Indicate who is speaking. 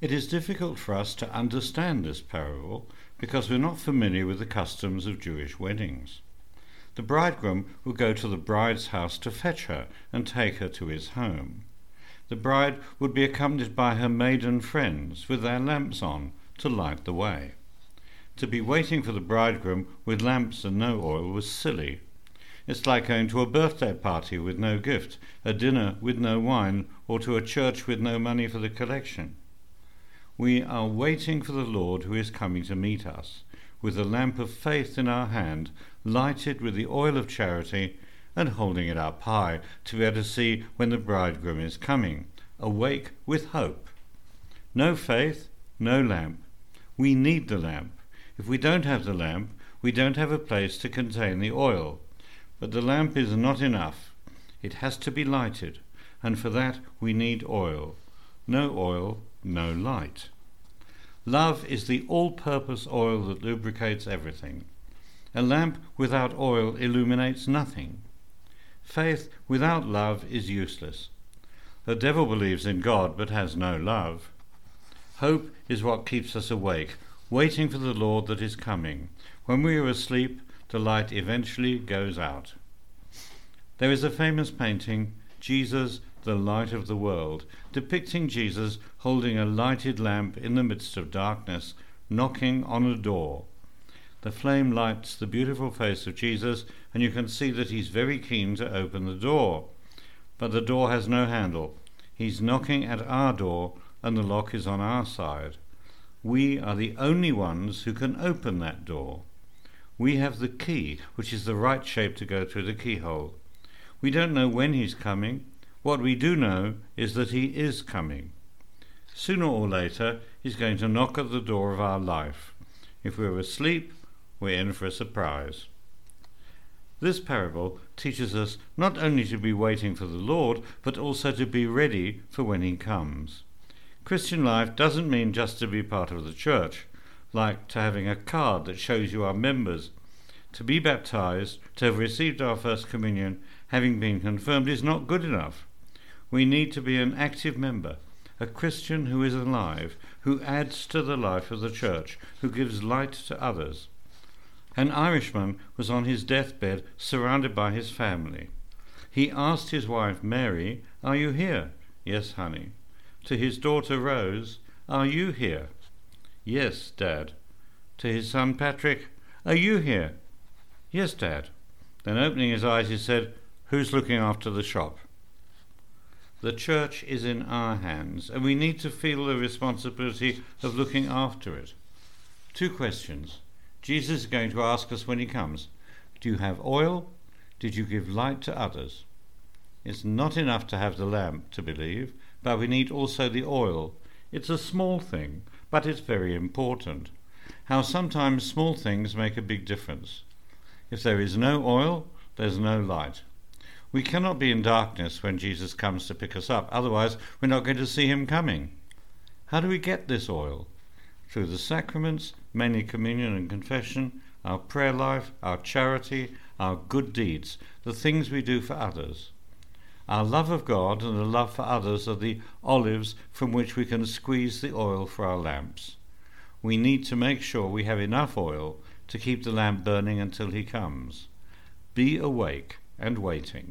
Speaker 1: It is difficult for us to understand this parable because we're not familiar with the customs of Jewish weddings. The bridegroom will go to the bride's house to fetch her and take her to his home. The bride would be accompanied by her maiden friends with their lamps on to light the way. To be waiting for the bridegroom with lamps and no oil was silly. It's like going to a birthday party with no gift, a dinner with no wine, or to a church with no money for the collection. We are waiting for the Lord who is coming to meet us, with the lamp of faith in our hand, lighted with the oil of charity, and holding it up high to be able to see when the bridegroom is coming, awake with hope. No faith, no lamp. We need the lamp. If we don't have the lamp, we don't have a place to contain the oil. But the lamp is not enough. It has to be lighted, and for that we need oil. No oil, no light. Love is the all purpose oil that lubricates everything. A lamp without oil illuminates nothing. Faith without love is useless. The devil believes in God but has no love. Hope is what keeps us awake, waiting for the Lord that is coming. When we are asleep, the light eventually goes out. There is a famous painting, Jesus, the light of the world, depicting Jesus holding a lighted lamp in the midst of darkness, knocking on a door. The flame lights the beautiful face of Jesus, and you can see that he's very keen to open the door. But the door has no handle. He's knocking at our door, and the lock is on our side. We are the only ones who can open that door. We have the key, which is the right shape to go through the keyhole. We don't know when he's coming. What we do know is that he is coming. Sooner or later, he's going to knock at the door of our life. If we're asleep, we're in for a surprise. This parable teaches us not only to be waiting for the Lord, but also to be ready for when he comes. Christian life doesn't mean just to be part of the church like to having a card that shows you are members. To be baptized, to have received our first communion, having been confirmed, is not good enough. We need to be an active member, a Christian who is alive, who adds to the life of the church, who gives light to others. An Irishman was on his deathbed surrounded by his family. He asked his wife Mary, Are you here? Yes, honey. To his daughter Rose, Are you here? Yes, Dad. To his son Patrick, Are you here? Yes, Dad. Then opening his eyes, he said, Who's looking after the shop? The church is in our hands, and we need to feel the responsibility of looking after it. Two questions. Jesus is going to ask us when he comes Do you have oil? Did you give light to others? It's not enough to have the lamp to believe, but we need also the oil. It's a small thing, but it's very important. How sometimes small things make a big difference. If there is no oil, there's no light. We cannot be in darkness when Jesus comes to pick us up, otherwise, we're not going to see him coming. How do we get this oil? Through the sacraments, mainly communion and confession, our prayer life, our charity, our good deeds, the things we do for others. Our love of God and the love for others are the olives from which we can squeeze the oil for our lamps. We need to make sure we have enough oil to keep the lamp burning until He comes. Be awake and waiting.